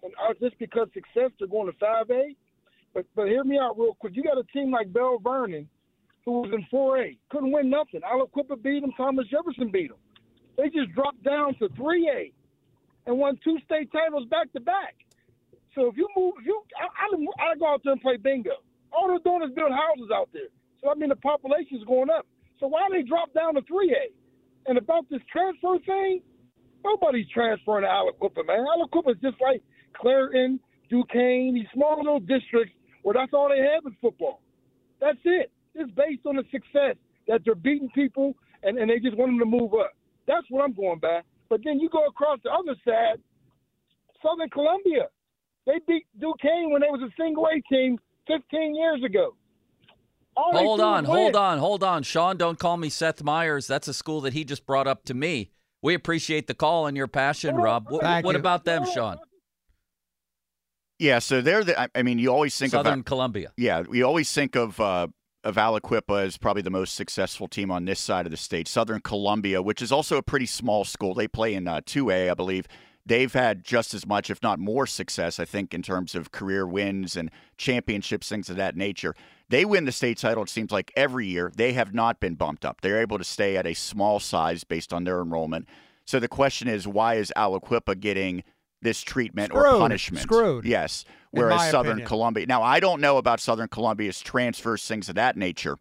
And just because success, they're going to five A. But but hear me out real quick. You got a team like Belle Vernon, who was in four A, couldn't win nothing. Aliquippa beat them. Thomas Jefferson beat them. They just dropped down to 3A and won two state titles back to back. So if you move, if you, I, I, I go out there and play bingo. All they're doing is build houses out there. So I mean, the population's going up. So why they drop down to 3A? And about this transfer thing, nobody's transferring to Aliquippa, man. Aliquippa is just like Clairton, Duquesne, these small little districts where that's all they have in football. That's it. It's based on the success that they're beating people and, and they just want them to move up. That's what I'm going by. But then you go across the other side, Southern Columbia. They beat Duquesne when they was a single A team 15 years ago. All Hold on, is win. hold on, hold on. Sean, don't call me Seth Meyers. That's a school that he just brought up to me. We appreciate the call and your passion, Hold Rob. What, Thank what about them, Sean? Yeah, so they're the. I- I mean, you always think Southern of Southern Columbia. yeah, we always think of uh, of Aliquippa as probably the most successful team on this side of the state. Southern Columbia, which is also a pretty small school, they play in uh, 2A, I believe. They've had just as much, if not more, success, I think, in terms of career wins and championships, things of that nature. They win the state title, it seems like every year. They have not been bumped up. They're able to stay at a small size based on their enrollment. So the question is, why is Aliquippa getting this treatment or punishment? Screwed, Yes. In Whereas Southern opinion. Columbia. Now, I don't know about Southern Columbia's transfers, things of that nature,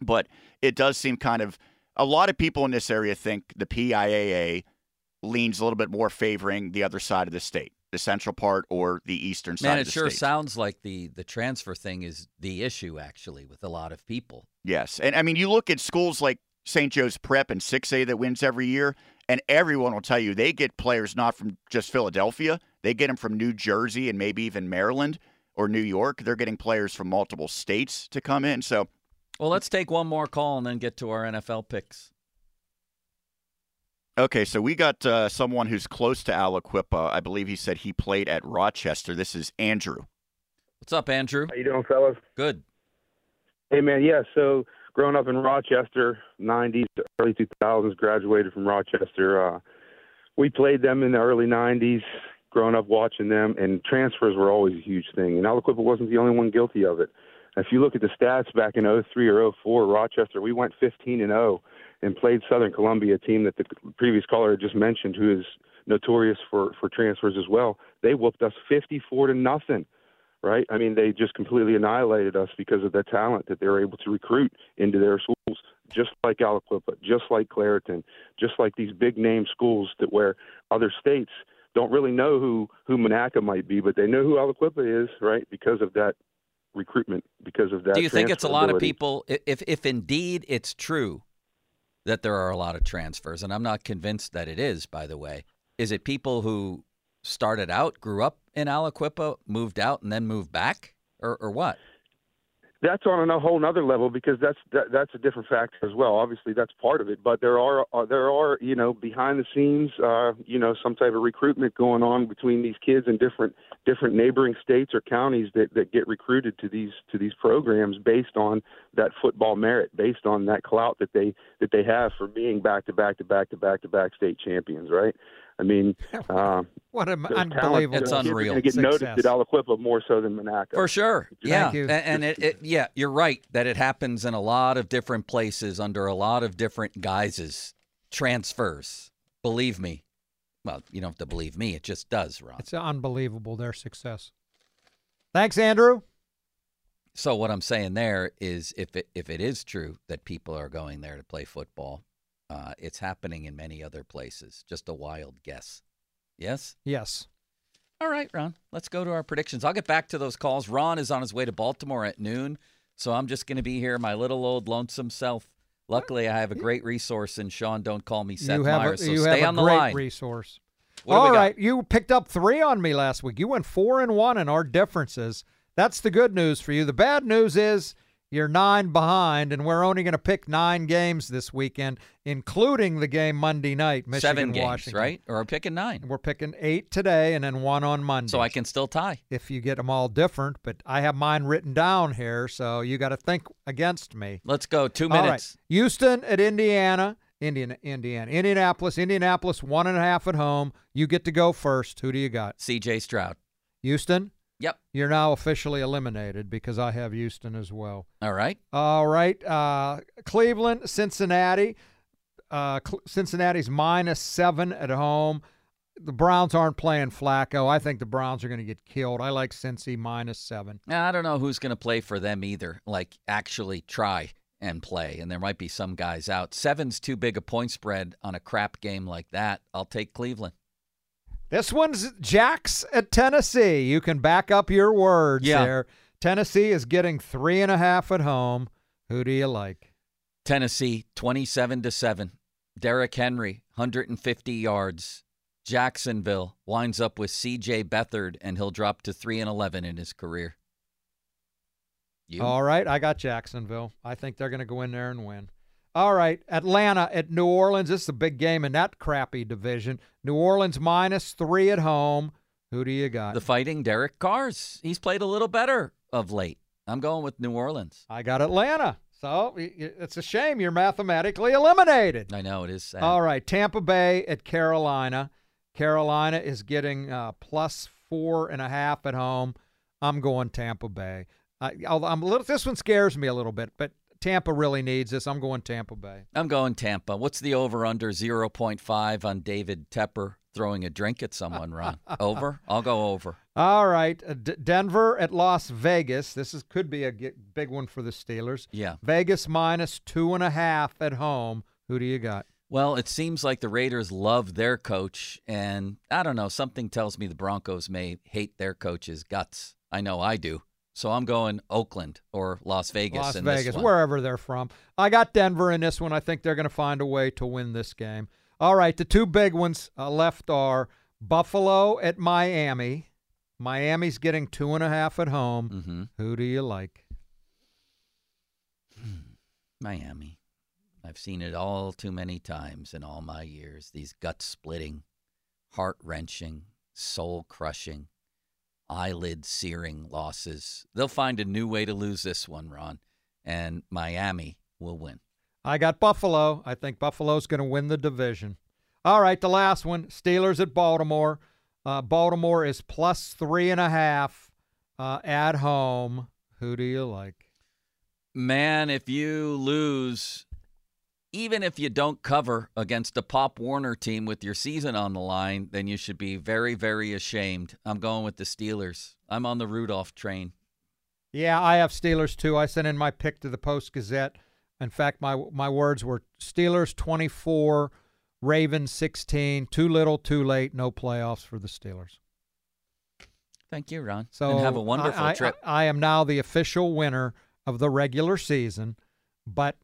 but it does seem kind of a lot of people in this area think the PIAA leans a little bit more favoring the other side of the state, the central part or the eastern side Man, of it the sure state. sounds like the the transfer thing is the issue actually with a lot of people. Yes. And I mean, you look at schools like St. Joe's Prep and 6A that wins every year, and everyone will tell you they get players not from just Philadelphia. They get them from New Jersey and maybe even Maryland or New York. They're getting players from multiple states to come in. So, Well, let's take one more call and then get to our NFL picks. okay, so we got uh, someone who's close to Aliquippa. I believe he said he played at Rochester. This is Andrew. What's up, Andrew? How you doing, fellas? Good. Hey, man. Yeah. So, growing up in Rochester, '90s, early 2000s, graduated from Rochester. Uh, we played them in the early '90s. Growing up watching them, and transfers were always a huge thing. And Aliquippa wasn't the only one guilty of it. If you look at the stats back in '03 or '04, Rochester, we went 15 and 0 and played Southern Columbia, a team that the previous caller had just mentioned, who is notorious for for transfers as well. They whooped us 54 to nothing right? I mean, they just completely annihilated us because of the talent that they were able to recruit into their schools, just like Aliquippa, just like Clairton, just like these big name schools that where other states don't really know who who Monaca might be, but they know who Aliquippa is, right? Because of that recruitment, because of that. Do you think it's a lot of people if if indeed it's true that there are a lot of transfers and I'm not convinced that it is by the way. Is it people who started out, grew up in Aliquippa, moved out and then moved back or or what? That's on a whole nother level because that's that, that's a different factor as well. Obviously, that's part of it, but there are uh, there are you know behind the scenes uh, you know some type of recruitment going on between these kids in different different neighboring states or counties that, that get recruited to these to these programs based on that football merit, based on that clout that they that they have for being back to back to back to back to back state champions, right? I mean, uh, What an unbelievable It's those kids are unreal. gonna get noticed success. at Aliquippa more so than Monaca. For sure. Yeah. Thank you. A- And, it, it yeah, you're right that it happens in a lot of different places under a lot of different guises. Transfers. Believe me. Well, you don't have to believe me. It just does, Ron. It's unbelievable their success. Thanks, Andrew. So what I'm saying there is, if it if it is true that people are going there to play football, uh, it's happening in many other places. Just a wild guess. Yes. Yes. All right, Ron. Let's go to our predictions. I'll get back to those calls. Ron is on his way to Baltimore at noon, so I'm just going to be here, my little old lonesome self. Luckily, I have a great resource in Sean. Don't call me Seth you have Meyers. a, so you stay have on a the great line. resource. What All got? you picked up three on me last week. You went four and one in our differences. That's the good news for you. The bad news is you're nine behind, and we're only going to pick nine games this weekend, including the game Monday night, Michigan Seven games, Washington. right? Or I'm picking nine, we're picking eight today, and then one on Monday. so I can still tie. if you get them all different. But I have mine written down here, so you got to think against me. Let's go. Two right. minutes. Houston at Indiana. Indiana, Indiana, Indianapolis, Indianapolis, one and a half at home. You get to go first. Who do you got? C.J. Stroud. Houston. Yep. You're now officially eliminated because I have Houston as well. All right. All right. Uh, Cleveland, Cincinnati. Uh, Cincinnati's minus seven at home. The Browns aren't playing Flacco. I think the Browns are going to get killed. I like Cincy minus seven. I don't know who's going to play for them either. Like actually try and play, and there might be some guys out. Seven's too big a point spread on a crap game like that. I'll take Cleveland. This one's Jacks at Tennessee. You can back up your words Yeah. there. Tennessee is getting three and a half at home. Who do you like? Tennessee 27 to 7. Derrick Henry 150 yards. Jacksonville winds up with CJ Beathard and he'll drop to 3 and 11 in his career. You? All right, I got Jacksonville. I think they're going to go in there and win. All right, Atlanta at New Orleans. This is a big game in that crappy division. New Orleans minus three at home. Who do you got? The fighting Derek Carrs. He's played a little better of late. I'm going with New Orleans. I got Atlanta. So it's a shame you're mathematically eliminated. I know it is sad. All right, Tampa Bay at Carolina. Carolina is getting uh, plus four and a half at home. I'm going Tampa Bay. I, I'm a little. This one scares me a little bit, but Tampa really needs this. I'm going Tampa Bay. I'm going Tampa. What's the over under 0.5 on David Tepper throwing a drink at someone, Ron? over? I'll go over. All right, uh, D- Denver at Las Vegas. This is could be a g- big one for the Steelers. Yeah. Vegas minus two and a half at home. Who do you got? Well, it seems like the Raiders love their coach, and I don't know. Something tells me the Broncos may hate their coach's guts. I know I do. So I'm going Oakland or Las Vegas. Las in this Vegas, wherever they're from. I got Denver in this one. I think they're going to find a way to win this game. All right, the two big ones uh, left are Buffalo at Miami. Miami's getting two and a half at home. Mhm. Who do you like? Miami. I've seen it all too many times in all my years. These gut splitting, heart wrenching, soul crushing, eyelid searing losses. They'll find a new way to lose this one, Ron, and Miami will win. I got Buffalo. I think Buffalo's going to win the division. All right, the last one Steelers at Baltimore. Uh, Baltimore is plus three and a half uh, at home. Who do you like? Man, if you lose, even if you don't cover against a Pop Warner team with your season on the line, then you should be very, very ashamed. I'm going with the Steelers. I'm on the Rudolph train. Yeah, I have Steelers too. I sent in my pick to the Post Gazette. In fact, my my words were Steelers 24, Ravens 16. Too little, too late. No playoffs for the Steelers. Thank you, Ron. So and have a wonderful I, I- trip. I, am now the official winner of the regular season, but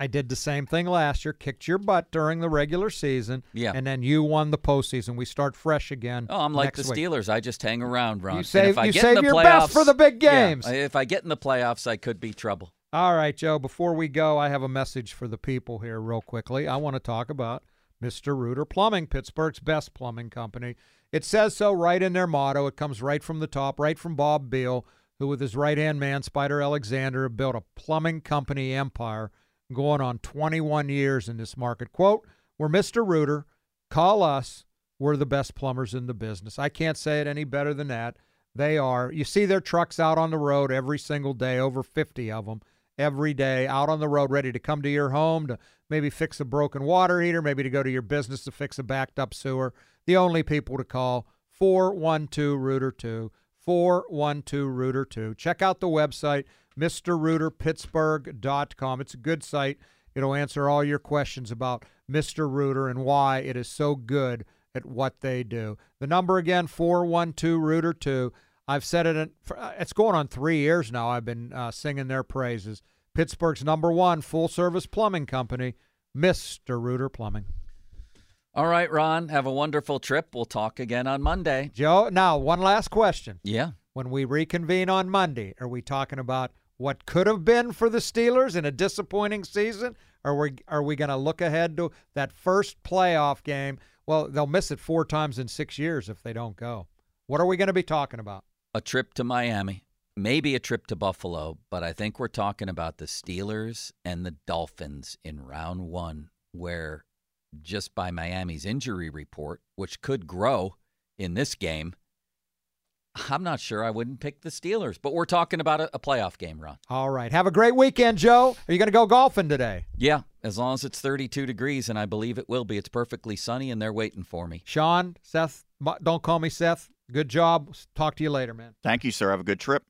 I did the same thing last year. Kicked your butt during the regular season, Yeah. and then you won the postseason. We start fresh again. Oh, I'm like the week. Steelers. I just hang around, Ron. You save- if I you get save in the your playoffs, best for the big yeah, games. if I get in the playoffs, I could be trouble. All right, Joe, before we go, I have a message for the people here, real quickly. I want to talk about Mr. Rooter Plumbing, Pittsburgh's best plumbing company. It says so right in their motto. It comes right from the top, right from Bob Beal, who, with his right hand man, Spider Alexander, built a plumbing company empire going on 21 years in this market. Quote, We're Mr. Rooter. Call us. We're the best plumbers in the business. I can't say it any better than that. They are. You see their trucks out on the road every single day, over 50 of them every day, out on the road, ready to come to your home to maybe fix a broken water heater, maybe to go to your business to fix a backed up sewer. The only people to call 412 Rooter 2. 412 Rooter 2. Check out the website, MrRooterPittsburgh.com. It's a good site. It'll answer all your questions about Mr. Rooter and why it is so good at what they do. The number again, 412 Rooter 2. I've said it, in, uh, it's going on three years now. I've been uh, singing their praises. Pittsburgh's number one full service plumbing company, Mr. Rooter Plumbing. All right, Ron. Have a wonderful trip. We'll talk again on Monday. Joe, now one last question. Yeah. When we reconvene on Monday, are we talking about what could have been for the Steelers in a disappointing season? Are we, are we going to look ahead to that first playoff game? Well, they'll miss it four times in six years if they don't go. What are we going to be talking about? A trip to Miami, maybe a trip to Buffalo, but I think we're talking about the Steelers and the Dolphins in round one, where just by Miami's injury report, which could grow in this game, I'm not sure I wouldn't pick the Steelers, but we're talking about a, a playoff game, Ron. All right. Have a great weekend, Joe. Are you going to go golfing today? Yeah, as long as it's 32 degrees, and I believe it will be. It's perfectly sunny, and they're waiting for me. Sean, Seth, don't call me Seth. Good job. Talk to you later, man. Thank you, sir. Have a good trip.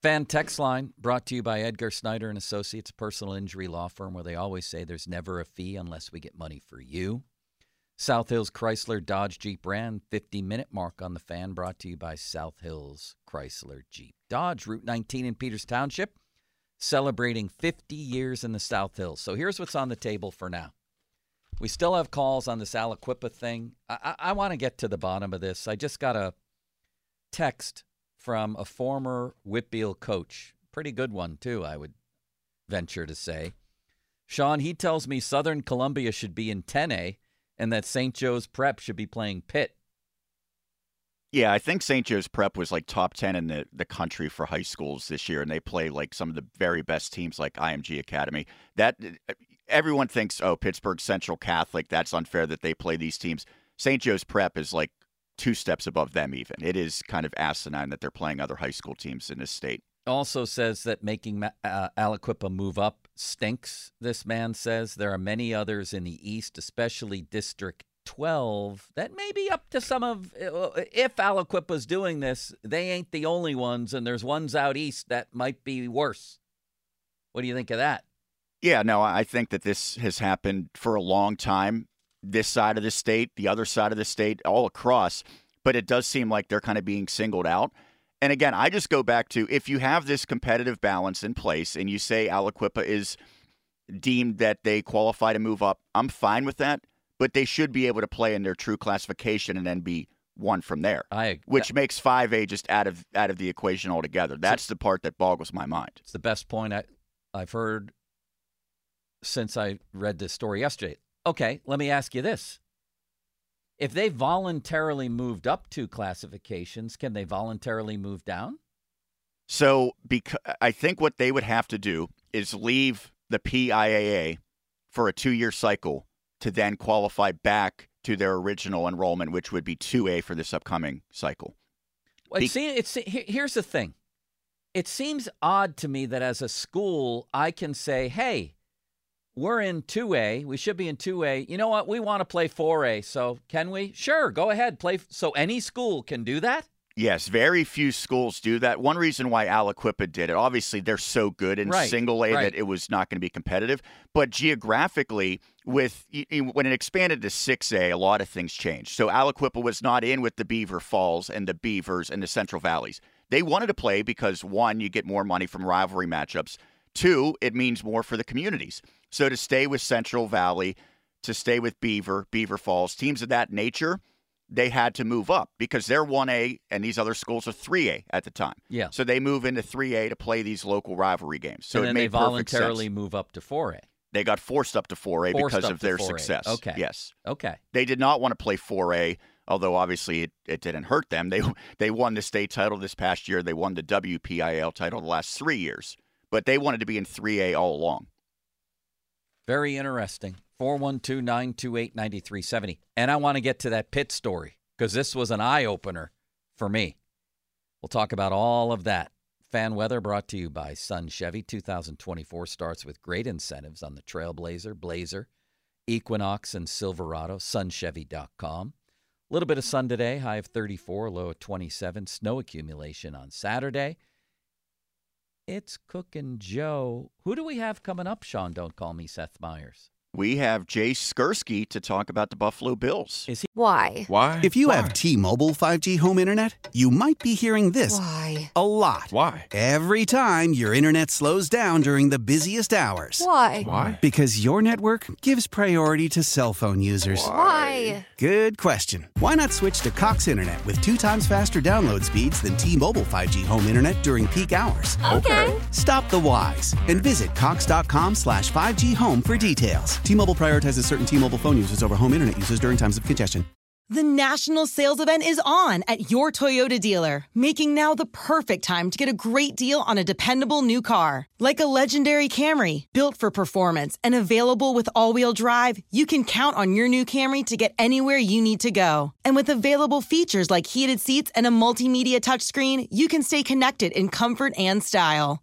Fan text line brought to you by Edgar Snyder and Associates, a personal injury law firm where they always say there's never a fee unless we get money for you. South Hills Chrysler Dodge Jeep Ram 50 minute mark on the fan brought to you by South Hills Chrysler Jeep Dodge Route 19 in Peters Township celebrating 50 years in the South Hills. So here's what's on the table for now. We still have calls on this Aliquippa thing. I, I, I want to get to the bottom of this. I just got a text from a former WPIAL coach. Pretty good one, too, I would venture to say. Sean, he tells me Southern Columbia should be in 10A and that St. Joe's Prep should be playing Pitt. Yeah, I think St. Joe's Prep was like top 10 in the, the country for high schools this year, and they play like some of the very best teams like IMG Academy. That Everyone thinks, oh, Pittsburgh Central Catholic, that's unfair that they play these teams. St. Joe's Prep is like two steps above them, even. It is kind of asinine that they're playing other high school teams in this state. Also says that making uh, Aliquippa move up stinks, this man says. There are many others in the East, especially District 12 that may be up to some of uh, uh, if Aliquippa's doing this, they ain't the only ones and there's ones out east that might be worse. What do you think of that? Yeah, no, I think that this has happened for a long time. This side of the state, the other side of the state, all across, but it does seem like they're kind of being singled out. And again, I just go back to if you have this competitive balance in place and you say Aliquippa is deemed that they qualify to move up, I'm fine with that but they should be able to play in their true classification and then be one from there. I, which makes 5A just out of out of the equation altogether. That's the part that boggles my mind. It's the best point I, I've heard since I read this story yesterday. Okay, let me ask you this. If they voluntarily moved up two classifications, can they voluntarily move down? So, because I think what they would have to do is leave the PIAA for a two-year cycle to then qualify back to their original enrollment, which would be 2A for this upcoming cycle. Well, Be- see, it's here's the thing. It seems odd to me that as a school, I can say, "Hey, we're in 2A. We should be in 2A. You know what? We want to play 4A. So can we? Sure, go ahead. Play. So any school can do that. Yes, very few schools do that. One reason why Aliquippa did it, obviously, they're so good in right, single A right. that it was not going to be competitive. But geographically, with when it expanded to 6A, a lot of things changed. So Aliquippa was not in with the Beaver Falls and the Beavers and the Central Valleys. They wanted to play because one, you get more money from rivalry matchups. Two, it means more for the communities. So to stay with Central Valley, to stay with Beaver, Beaver Falls, teams of that nature – they had to move up because they're 1A and these other schools are 3A at the time. Yeah. So they move into 3A to play these local rivalry games. So and it made they voluntarily move up to 4A. They got forced up to 4A forced because of their 4A. success. Okay. Yes. Okay. They did not want to play 4A, although obviously it, it didn't hurt them. They they won the state title this past year. They won the WPIAL title the last three years, but they wanted to be in 3A all along. Very interesting. 412 928 9370. And I want to get to that Pitt story because this was an eye opener for me. We'll talk about all of that. Fan weather brought to you by Sun Chevy. 2024 starts with great incentives on the Trailblazer, Blazer, Equinox, and Silverado. SunChevy.com. A little bit of sun today, high of 34, low of 27. Snow accumulation on Saturday. It's Cookin' Joe. Who do we have coming up, Sean? Don't call me Seth Meyers we have Jay Skurski to talk about the Buffalo Bills. Is he? Why? Why? If you Why? have T-Mobile 5G home internet, you might be hearing this Why? a lot. Why? Every time your internet slows down during the busiest hours. Why? Why? Because your network gives priority to cell phone users. Why? Good question. Why not switch to Cox Internet with two times faster download speeds than T-Mobile 5G home internet during peak hours? Okay. Stop the whys and visit cox.com slash 5G home for details. T-Mobile prioritizes certain T-Mobile phone users over home internet users during times of congestion. The national sales event is on at your Toyota dealer, making now the perfect time to get a great deal on a dependable new car. Like a legendary Camry, built for performance and available with all-wheel drive, you can count on your new Camry to get anywhere you need to go. And with available features like heated seats and a multimedia touchscreen, you can stay connected in comfort and style.